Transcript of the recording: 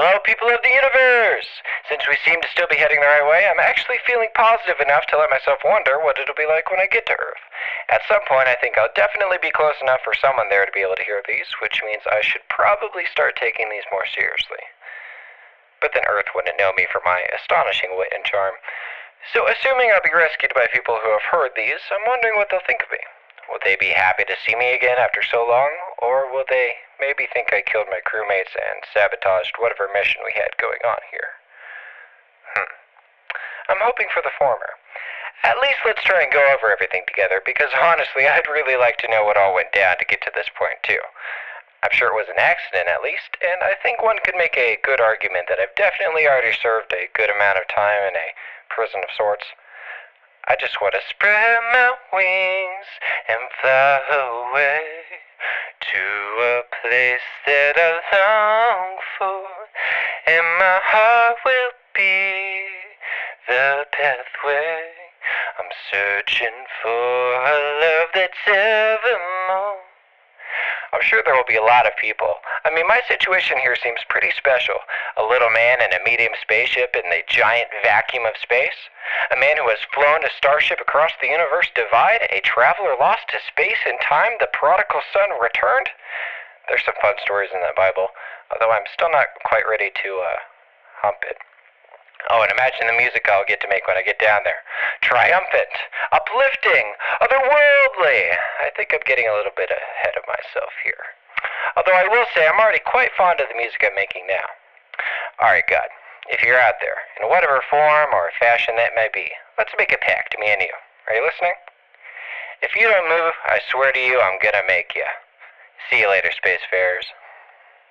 Hello, people of the universe! Since we seem to still be heading the right way, I'm actually feeling positive enough to let myself wonder what it'll be like when I get to Earth. At some point, I think I'll definitely be close enough for someone there to be able to hear these, which means I should probably start taking these more seriously. But then Earth wouldn't know me for my astonishing wit and charm. So, assuming I'll be rescued by people who have heard these, I'm wondering what they'll think of me. Will they be happy to see me again after so long, or will they maybe think I killed my crewmates and sabotaged whatever mission we had going on here? Hmm. I'm hoping for the former. At least let's try and go over everything together, because honestly, I'd really like to know what all went down to get to this point, too. I'm sure it was an accident, at least, and I think one could make a good argument that I've definitely already served a good amount of time in a prison of sorts. I just want to spread my wings and fly away a place that I long for, and my heart will be the pathway. I'm searching for a love that's evermore. I'm sure there will be a lot of people. I mean, my situation here seems pretty special. A little man in a medium spaceship in the giant vacuum of space. A man who has flown a starship across the universe divide. A traveler lost to space and time. The prodigal son returned. There's some fun stories in that Bible, although I'm still not quite ready to uh, hump it. Oh, and imagine the music I'll get to make when I get down there. Triumphant, uplifting, otherworldly. I think I'm getting a little bit ahead of myself here. Although I will say I'm already quite fond of the music I'm making now. Alright, God, if you're out there, in whatever form or fashion that may be, let's make a pact, me and you. Are you listening? If you don't move, I swear to you I'm gonna make you. See you later, Spacefarers.